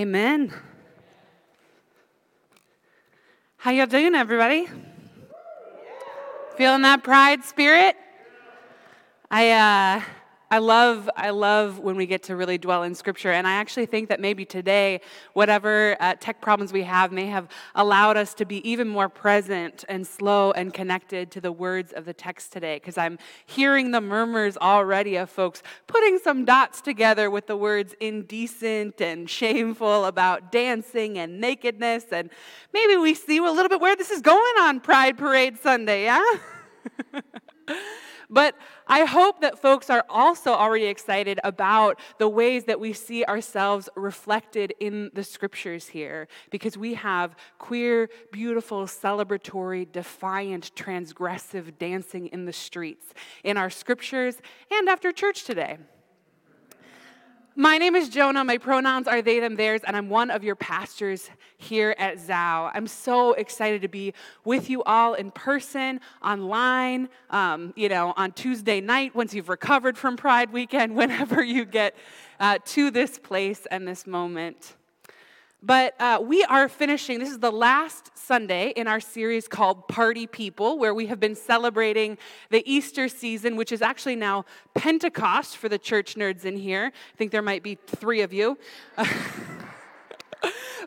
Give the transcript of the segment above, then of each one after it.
Amen. How y'all doing, everybody? Feeling that pride spirit? I uh, I love, I love when we get to really dwell in Scripture. And I actually think that maybe today, whatever uh, tech problems we have may have allowed us to be even more present and slow and connected to the words of the text today. Because I'm hearing the murmurs already of folks putting some dots together with the words indecent and shameful about dancing and nakedness. And maybe we see a little bit where this is going on Pride Parade Sunday, yeah? But I hope that folks are also already excited about the ways that we see ourselves reflected in the scriptures here, because we have queer, beautiful, celebratory, defiant, transgressive dancing in the streets in our scriptures and after church today. My name is Jonah. My pronouns are they, them, theirs, and I'm one of your pastors here at Zao. I'm so excited to be with you all in person, online, um, you know, on Tuesday night once you've recovered from Pride Weekend, whenever you get uh, to this place and this moment. But uh, we are finishing, this is the last Sunday in our series called Party People, where we have been celebrating the Easter season, which is actually now Pentecost for the church nerds in here. I think there might be three of you.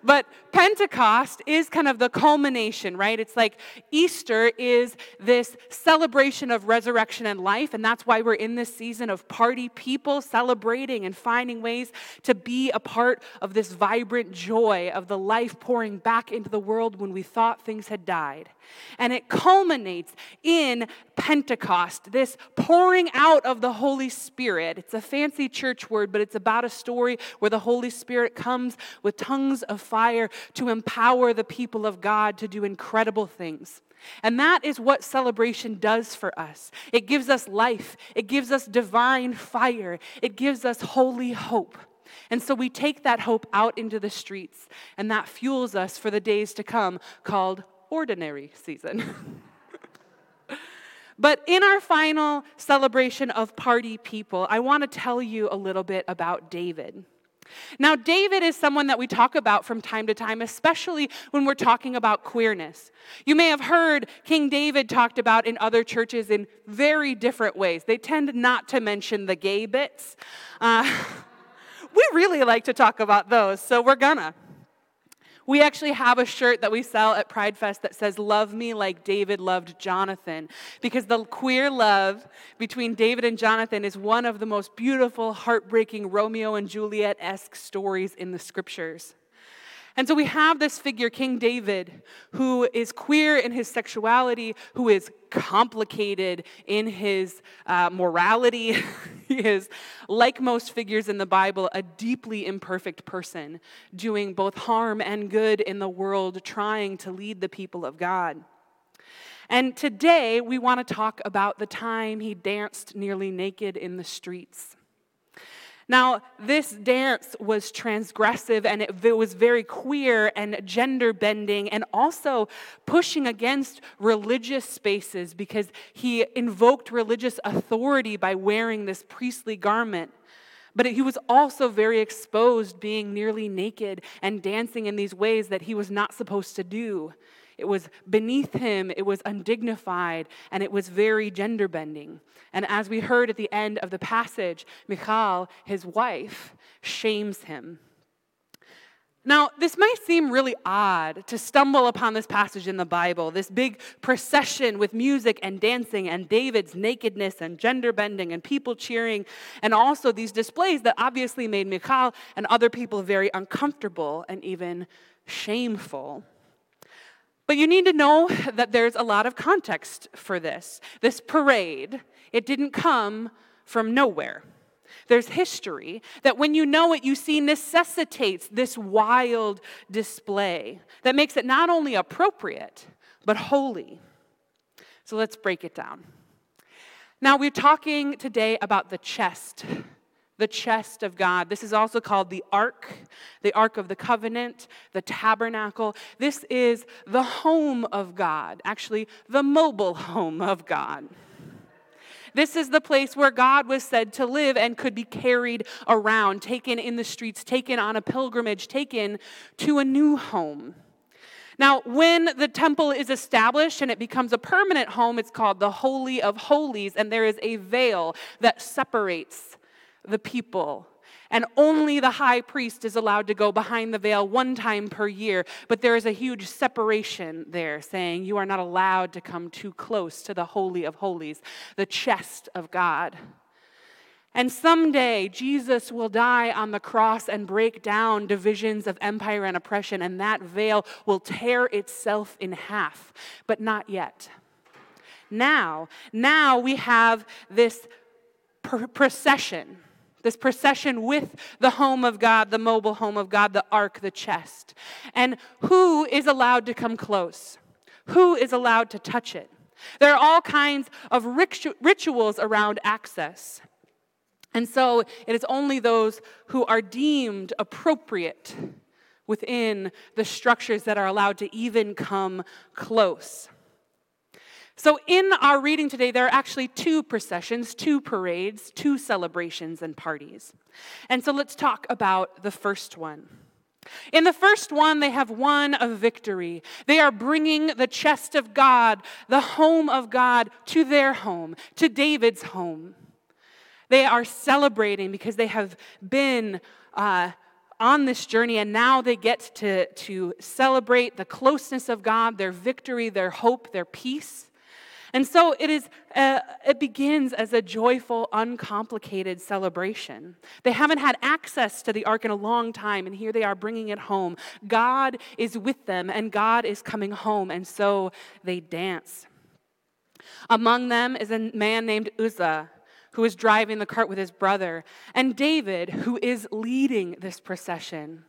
but Pentecost is kind of the culmination, right? It's like Easter is this celebration of resurrection and life, and that's why we're in this season of party people celebrating and finding ways to be a part of this vibrant joy of the life pouring back into the world when we thought things had died. And it culminates in Pentecost, this pouring out of the Holy Spirit. It's a fancy church word, but it's about a story where the Holy Spirit comes with tongues of fire to empower the people of God to do incredible things. And that is what celebration does for us. It gives us life, it gives us divine fire, it gives us holy hope. And so we take that hope out into the streets, and that fuels us for the days to come called ordinary season. but in our final celebration of party people, I want to tell you a little bit about David. Now, David is someone that we talk about from time to time, especially when we're talking about queerness. You may have heard King David talked about in other churches in very different ways. They tend not to mention the gay bits. Uh, we really like to talk about those, so we're gonna. We actually have a shirt that we sell at Pride Fest that says, Love me like David loved Jonathan. Because the queer love between David and Jonathan is one of the most beautiful, heartbreaking Romeo and Juliet esque stories in the scriptures. And so we have this figure, King David, who is queer in his sexuality, who is complicated in his uh, morality. he is, like most figures in the Bible, a deeply imperfect person, doing both harm and good in the world, trying to lead the people of God. And today we want to talk about the time he danced nearly naked in the streets. Now, this dance was transgressive and it, was very queer and gender bending and also pushing against religious spaces because he invoked religious authority by wearing this priestly garment. But he was also very exposed, being nearly naked and dancing in these ways that he was not supposed to do. It was beneath him, it was undignified, and it was very gender bending. And as we heard at the end of the passage, Michal, his wife, shames him. Now, this might seem really odd to stumble upon this passage in the Bible, this big procession with music and dancing and David's nakedness and gender bending and people cheering, and also these displays that obviously made Michal and other people very uncomfortable and even shameful. But you need to know that there's a lot of context for this. This parade, it didn't come from nowhere. There's history that when you know it, you see necessitates this wild display that makes it not only appropriate, but holy. So let's break it down. Now, we're talking today about the chest the chest of God. This is also called the ark, the ark of the covenant, the tabernacle. This is the home of God, actually, the mobile home of God. This is the place where God was said to live and could be carried around, taken in the streets, taken on a pilgrimage, taken to a new home. Now, when the temple is established and it becomes a permanent home, it's called the Holy of Holies, and there is a veil that separates the people. And only the high priest is allowed to go behind the veil one time per year. But there is a huge separation there, saying you are not allowed to come too close to the Holy of Holies, the chest of God. And someday, Jesus will die on the cross and break down divisions of empire and oppression, and that veil will tear itself in half. But not yet. Now, now we have this procession, this procession with the home of God, the mobile home of God, the ark, the chest. And who is allowed to come close? Who is allowed to touch it? There are all kinds of rituals around access. And so it is only those who are deemed appropriate within the structures that are allowed to even come close. So, in our reading today, there are actually two processions, two parades, two celebrations and parties. And so, let's talk about the first one. In the first one, they have won a victory. They are bringing the chest of God, the home of God, to their home, to David's home. They are celebrating because they have been uh, on this journey and now they get to, to celebrate the closeness of God, their victory, their hope, their peace. And so it is uh, it begins as a joyful, uncomplicated celebration. They haven't had access to the ark in a long time, and here they are bringing it home. God is with them, and God is coming home, and so they dance. Among them is a man named Uzzah who is driving the cart with his brother, and David, who is leading this procession.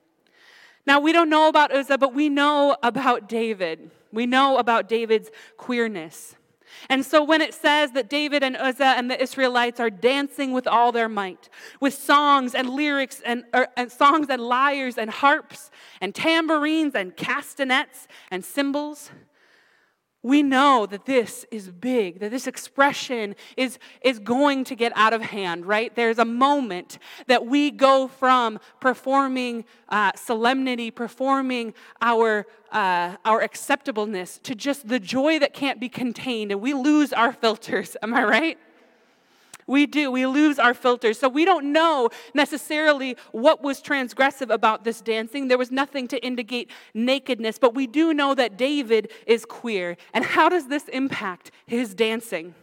Now, we don't know about Uzzah, but we know about David. We know about David's queerness. And so when it says that David and Uzzah and the Israelites are dancing with all their might, with songs and lyrics and, or, and songs and lyres and harps and tambourines and castanets and cymbals, we know that this is big, that this expression is, is going to get out of hand, right? There's a moment that we go from performing uh, solemnity, performing our, uh, our acceptableness, to just the joy that can't be contained, and we lose our filters. Am I right? We do. We lose our filters. So we don't know necessarily what was transgressive about this dancing. There was nothing to indicate nakedness, but we do know that David is queer. And how does this impact his dancing?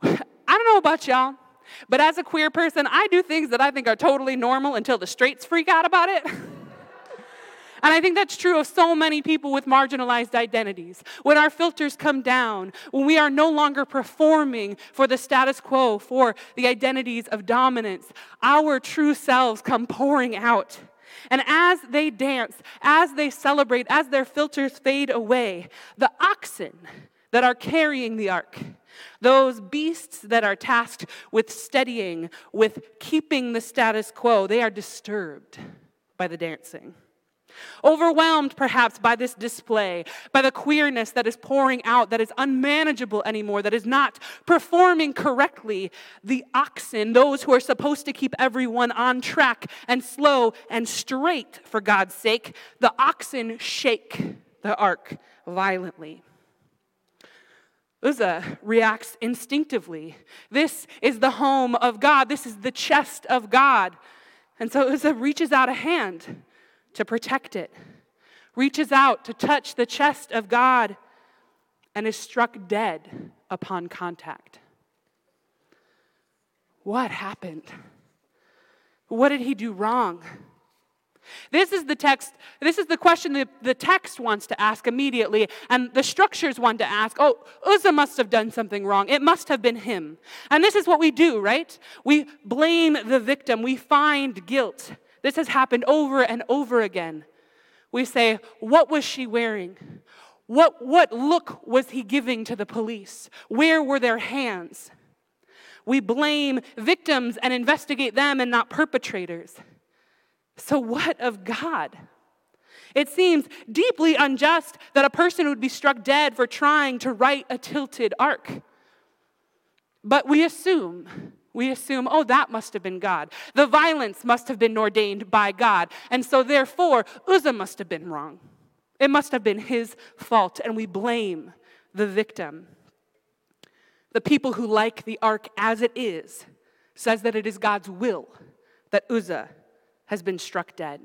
I don't know about y'all, but as a queer person, I do things that I think are totally normal until the straights freak out about it. And I think that's true of so many people with marginalized identities. When our filters come down, when we are no longer performing for the status quo, for the identities of dominance, our true selves come pouring out. And as they dance, as they celebrate, as their filters fade away, the oxen that are carrying the ark, those beasts that are tasked with steadying, with keeping the status quo, they are disturbed by the dancing. Overwhelmed perhaps by this display, by the queerness that is pouring out, that is unmanageable anymore, that is not performing correctly, the oxen, those who are supposed to keep everyone on track and slow and straight for God's sake, the oxen shake the ark violently. Uzzah reacts instinctively. This is the home of God. This is the chest of God. And so Uzzah reaches out a hand to protect it, reaches out to touch the chest of God, and is struck dead upon contact. What happened? What did he do wrong? This is the text, this is the question that the text wants to ask immediately, and the structures want to ask, oh, Uzzah must have done something wrong. It must have been him. And this is what we do, right? We blame the victim, we find guilt. This has happened over and over again. We say, What was she wearing? What, what look was he giving to the police? Where were their hands? We blame victims and investigate them and not perpetrators. So, what of God? It seems deeply unjust that a person would be struck dead for trying to right a tilted ark. But we assume, we assume, oh, that must have been God. The violence must have been ordained by God. And so, therefore, Uzzah must have been wrong. It must have been his fault. And we blame the victim. The people who like the ark as it is says that it is God's will that Uzzah has been struck dead.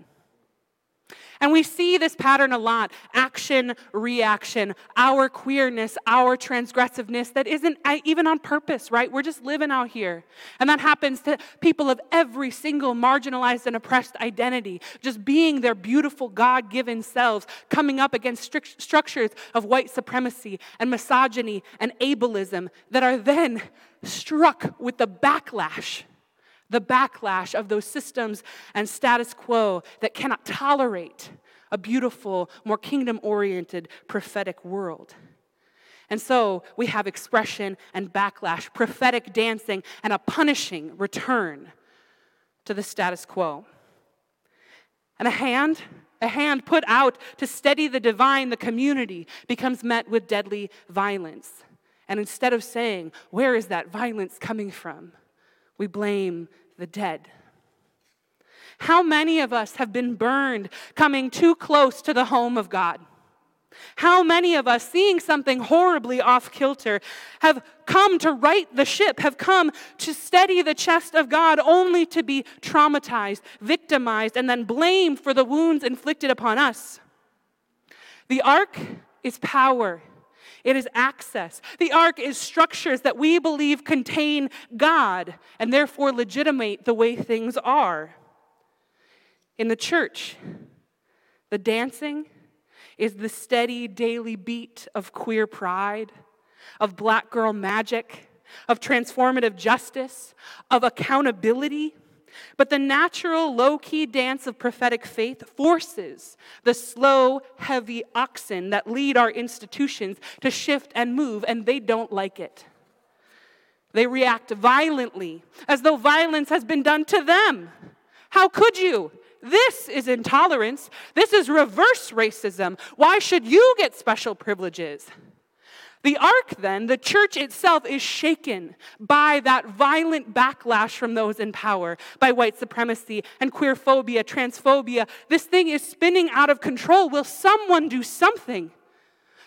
And we see this pattern a lot action, reaction, our queerness, our transgressiveness that isn't uh, even on purpose, right? We're just living out here. And that happens to people of every single marginalized and oppressed identity, just being their beautiful God given selves, coming up against strict structures of white supremacy and misogyny and ableism that are then struck with the backlash the backlash of those systems and status quo that cannot tolerate a beautiful, more kingdom oriented prophetic world. And so we have expression and backlash, prophetic dancing, and a punishing return to the status quo. And a hand, a hand put out to steady the divine, the community, becomes met with deadly violence. And instead of saying, Where is that violence coming from? we blame the dead. How many of us have been burned coming too close to the home of God? How many of us, seeing something horribly off kilter, have come to right the ship, have come to steady the chest of God only to be traumatized, victimized, and then blamed for the wounds inflicted upon us? The ark is power, it is access. The ark is structures that we believe contain God and therefore legitimate the way things are. In the church, the dancing is the steady daily beat of queer pride, of black girl magic, of transformative justice, of accountability, but the natural, low key dance of prophetic faith forces the slow, heavy oxen that lead our institutions to shift and move, and they don't like it. They react violently, as though violence has been done to them. How could you? This is intolerance. This is reverse racism. Why should you get special privileges? The ark, then, the church itself, is shaken by that violent backlash from those in power, by white supremacy and queerphobia, transphobia. This thing is spinning out of control. Will someone do something?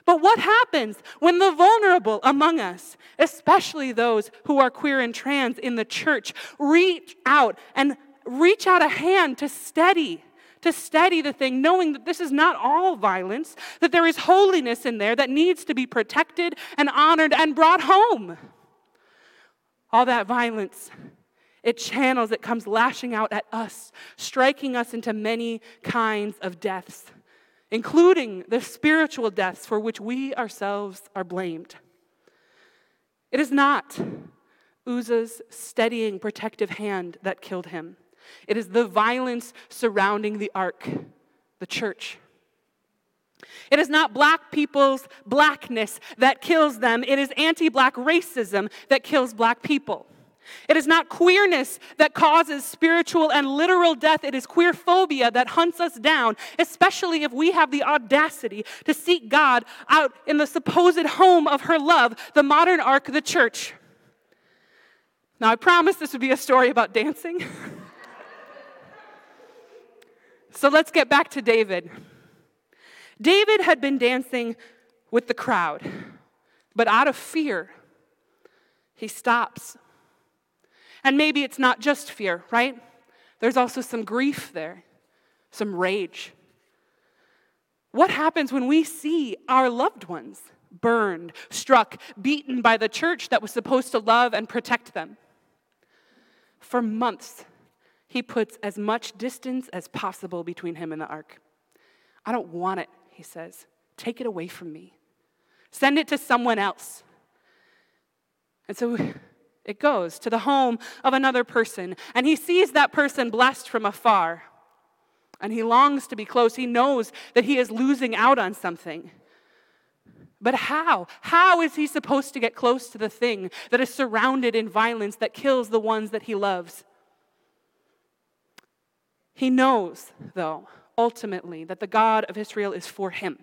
But what happens when the vulnerable among us, especially those who are queer and trans in the church, reach out and reach out a hand to steady to steady the thing, knowing that this is not all violence, that there is holiness in there that needs to be protected and honored and brought home. All that violence, it channels, it comes lashing out at us, striking us into many kinds of deaths, including the spiritual deaths for which we ourselves are blamed. It is not Uzzah's steadying, protective hand that killed him. It is the violence surrounding the ark, the church. It is not black people's blackness that kills them, it is anti black racism that kills black people. It is not queerness that causes spiritual and literal death. It is queer phobia that hunts us down, especially if we have the audacity to seek God out in the supposed home of her love, the modern ark, the church. Now, I promised this would be a story about dancing. So let's get back to David. David had been dancing with the crowd, but out of fear, he stops. And maybe it's not just fear, right? There's also some grief there, some rage. What happens when we see our loved ones burned, struck, beaten by the church that was supposed to love and protect them? For months, he puts as much distance as possible between him and the ark. I don't want it, he says. Take it away from me. Send it to someone else. And so it goes to the home of another person, and he sees that person blessed from afar. And he longs to be close. He knows that he is losing out on something. But how? How is he supposed to get close to the thing that is surrounded in violence that kills the ones that he loves? He knows, though, ultimately, that the God of Israel is for him,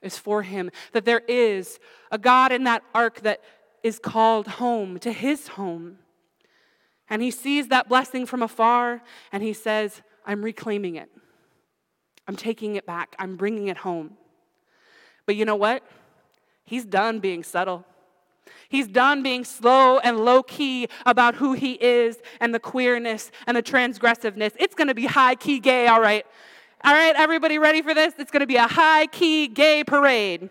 is for him, that there is a God in that ark that is called home, to his home. And he sees that blessing from afar and he says, I'm reclaiming it. I'm taking it back. I'm bringing it home. But you know what? He's done being subtle. He's done being slow and low key about who he is and the queerness and the transgressiveness. It's going to be high key gay, all right. All right, everybody ready for this? It's going to be a high key gay parade.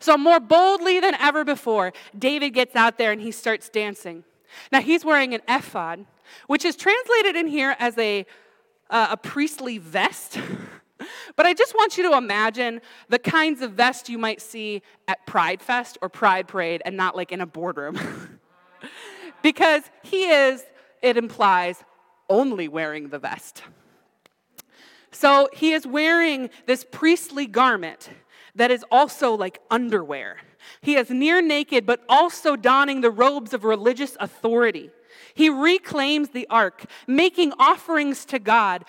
So, more boldly than ever before, David gets out there and he starts dancing. Now, he's wearing an ephod, which is translated in here as a, uh, a priestly vest. but I just want you to imagine the kinds of vests you might see at Pride Fest or Pride Parade and not like in a boardroom. because he is, it implies, only wearing the vest. So he is wearing this priestly garment that is also like underwear. He is near naked, but also donning the robes of religious authority. He reclaims the ark, making offerings to God,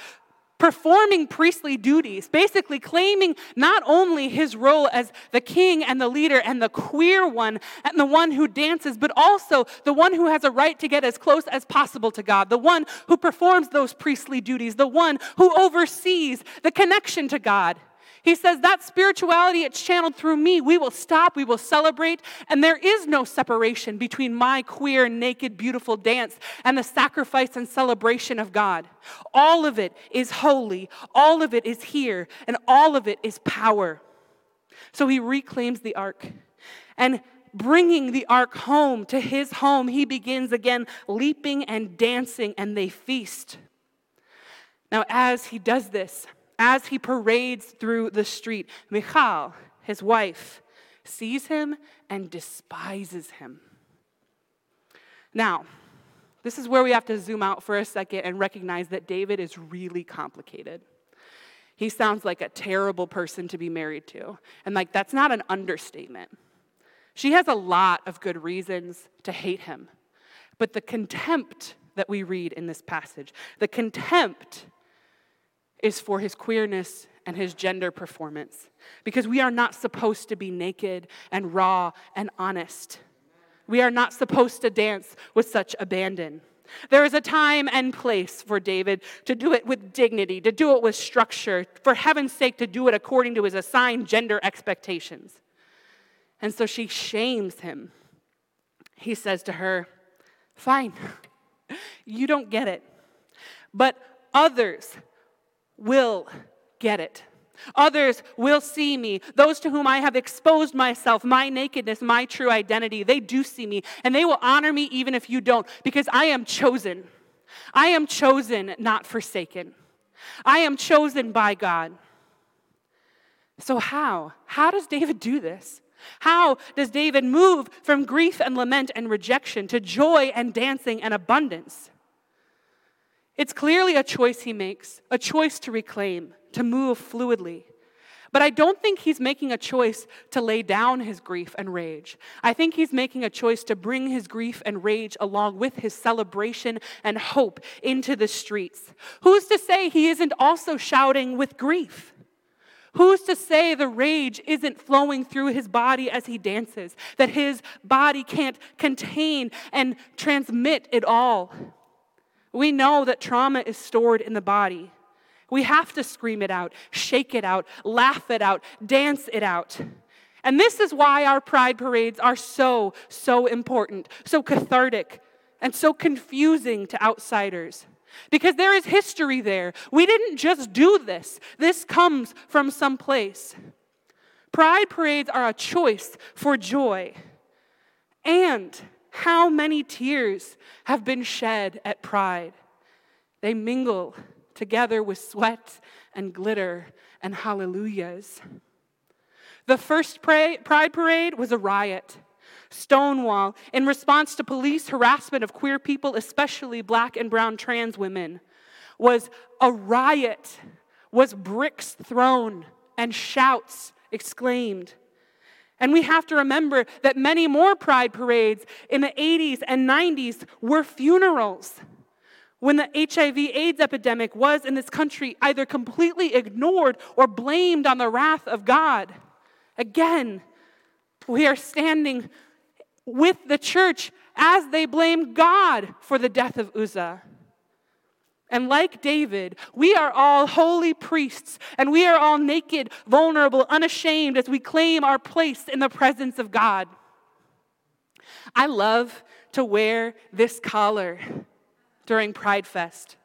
performing priestly duties, basically claiming not only his role as the king and the leader and the queer one and the one who dances, but also the one who has a right to get as close as possible to God, the one who performs those priestly duties, the one who oversees the connection to God. He says that spirituality, it's channeled through me. We will stop, we will celebrate, and there is no separation between my queer, naked, beautiful dance and the sacrifice and celebration of God. All of it is holy, all of it is here, and all of it is power. So he reclaims the ark. And bringing the ark home to his home, he begins again leaping and dancing, and they feast. Now, as he does this, as he parades through the street, Michal, his wife, sees him and despises him. Now, this is where we have to zoom out for a second and recognize that David is really complicated. He sounds like a terrible person to be married to. And, like, that's not an understatement. She has a lot of good reasons to hate him. But the contempt that we read in this passage, the contempt is for his queerness and his gender performance. Because we are not supposed to be naked and raw and honest. We are not supposed to dance with such abandon. There is a time and place for David to do it with dignity, to do it with structure, for heaven's sake, to do it according to his assigned gender expectations. And so she shames him. He says to her, Fine, you don't get it. But others will get it. Others will see me. Those to whom I have exposed myself, my nakedness, my true identity, they do see me. And they will honor me even if you don't, because I am chosen. I am chosen, not forsaken. I am chosen by God. So, how? How does David do this? How does David move from grief and lament and rejection to joy and dancing and abundance? It's clearly a choice he makes, a choice to reclaim, to move fluidly. But I don't think he's making a choice to lay down his grief and rage. I think he's making a choice to bring his grief and rage along with his celebration and hope into the streets. Who's to say he isn't also shouting with grief? Who's to say the rage isn't flowing through his body as he dances, that his body can't contain and transmit it all? We know that trauma is stored in the body. We have to scream it out, shake it out, laugh it out, dance it out. And this is why our pride parades are so, so important, so cathartic, and so confusing to outsiders. Because there is history there. We didn't just do this, this comes from some place. Pride parades are a choice for joy. And how many tears have been shed at pride? They mingle together with sweat and glitter and hallelujahs. The first pride parade was a riot. Stonewall, in response to police harassment of queer people, especially black and brown trans women, was a riot, was bricks thrown and shouts exclaimed. And we have to remember that many more pride parades in the 80s and 90s were funerals. When the HIV AIDS epidemic was in this country either completely ignored or blamed on the wrath of God. Again, we are standing with the church as they blame God for the death of Uzzah. And like David, we are all holy priests, and we are all naked, vulnerable, unashamed as we claim our place in the presence of God. I love to wear this collar during Pride Fest,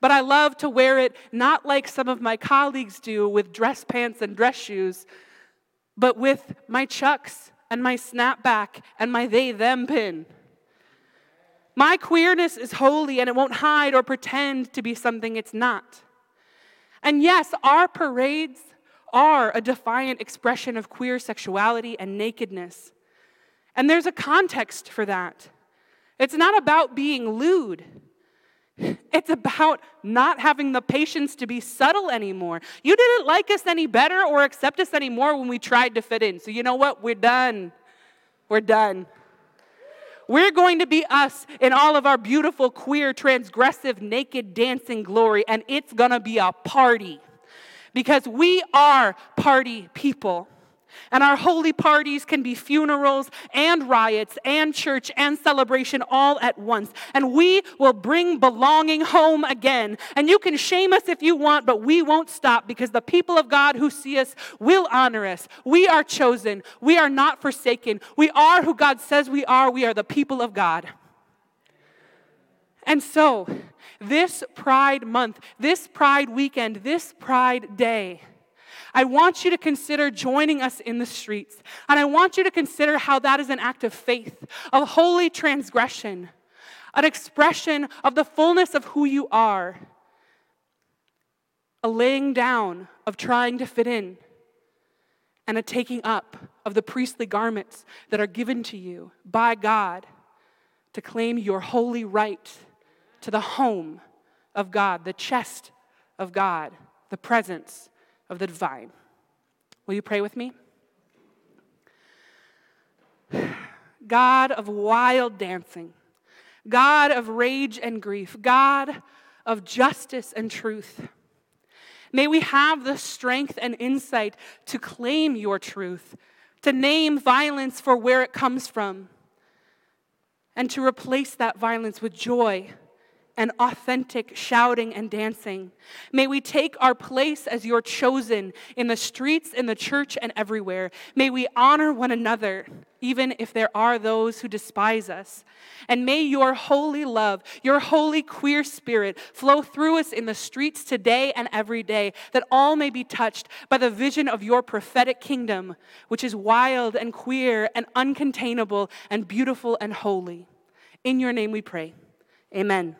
but I love to wear it not like some of my colleagues do with dress pants and dress shoes, but with my chucks and my snapback and my they them pin. My queerness is holy and it won't hide or pretend to be something it's not. And yes, our parades are a defiant expression of queer sexuality and nakedness. And there's a context for that. It's not about being lewd. It's about not having the patience to be subtle anymore. You didn't like us any better or accept us anymore when we tried to fit in. So, you know what? We're done. We're done. We're going to be us in all of our beautiful, queer, transgressive, naked dancing glory, and it's going to be a party because we are party people. And our holy parties can be funerals and riots and church and celebration all at once. And we will bring belonging home again. And you can shame us if you want, but we won't stop because the people of God who see us will honor us. We are chosen. We are not forsaken. We are who God says we are. We are the people of God. And so, this Pride Month, this Pride Weekend, this Pride Day, I want you to consider joining us in the streets. And I want you to consider how that is an act of faith, of holy transgression, an expression of the fullness of who you are, a laying down of trying to fit in, and a taking up of the priestly garments that are given to you by God to claim your holy right to the home of God, the chest of God, the presence of the divine. Will you pray with me? God of wild dancing, God of rage and grief, God of justice and truth. May we have the strength and insight to claim your truth, to name violence for where it comes from, and to replace that violence with joy and authentic shouting and dancing. May we take our place as your chosen in the streets, in the church, and everywhere. May we honor one another, even if there are those who despise us. And may your holy love, your holy queer spirit flow through us in the streets today and every day, that all may be touched by the vision of your prophetic kingdom, which is wild and queer and uncontainable and beautiful and holy. In your name we pray. Amen.